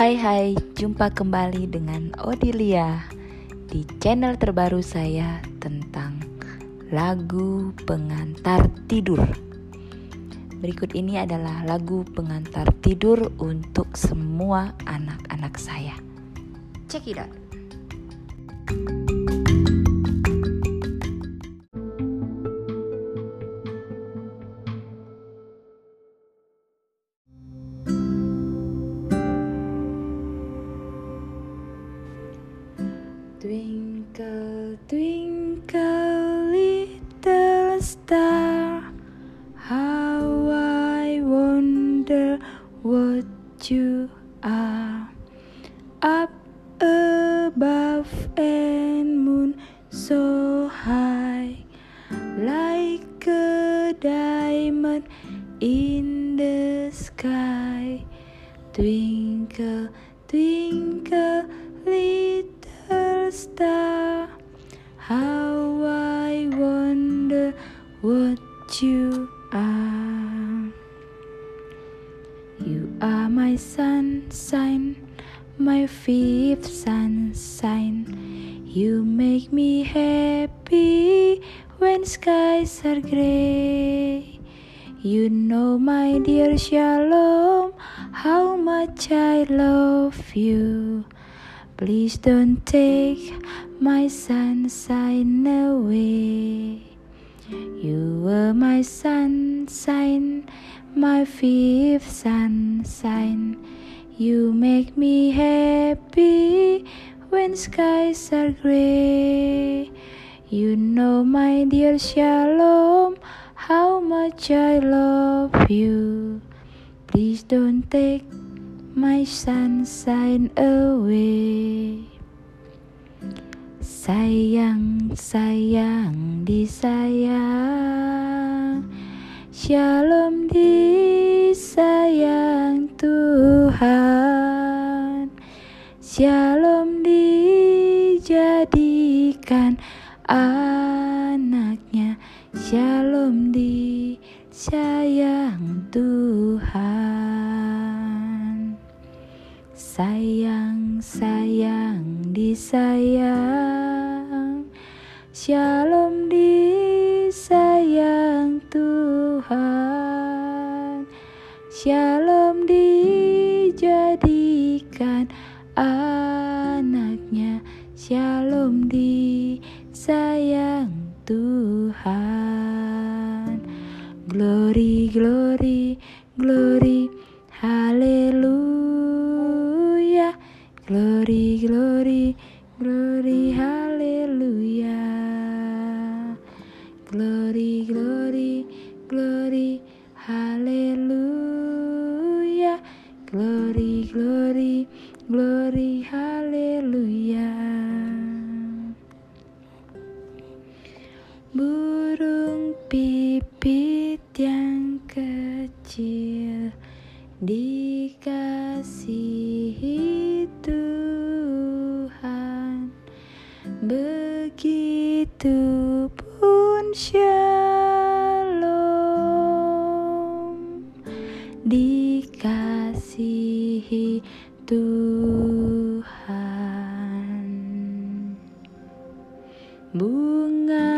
Hai hai, jumpa kembali dengan Odilia di channel terbaru saya tentang lagu pengantar tidur. Berikut ini adalah lagu pengantar tidur untuk semua anak-anak saya. Check it out. Twinkle, twinkle, little star, how I wonder what you are. Up above and moon so high, like a diamond in the sky. Twinkle, twinkle, are. You are my sunshine, my fifth sunshine. You make me happy when skies are gray. You know, my dear Shalom, how much I love you. Please don't take my sunshine away. You were my sunshine, my fifth sunshine. You make me happy when skies are gray. You know, my dear Shalom, how much I love you. Please don't take my sunshine away. Sayang, sayang, disayang. Shalom disayang Tuhan. Shalom dijadikan anaknya. Shalom disayang Tuhan. Sayang, sayang, disayang. Shalom disayang Tuhan. Shalom dijadikan Glory, glory, glory, haleluya. Glory, glory, glory, haleluya. Burung pipit yang kecil dikasihi Tuhan begitu shalom. Dikasihi Tuhan. Bunga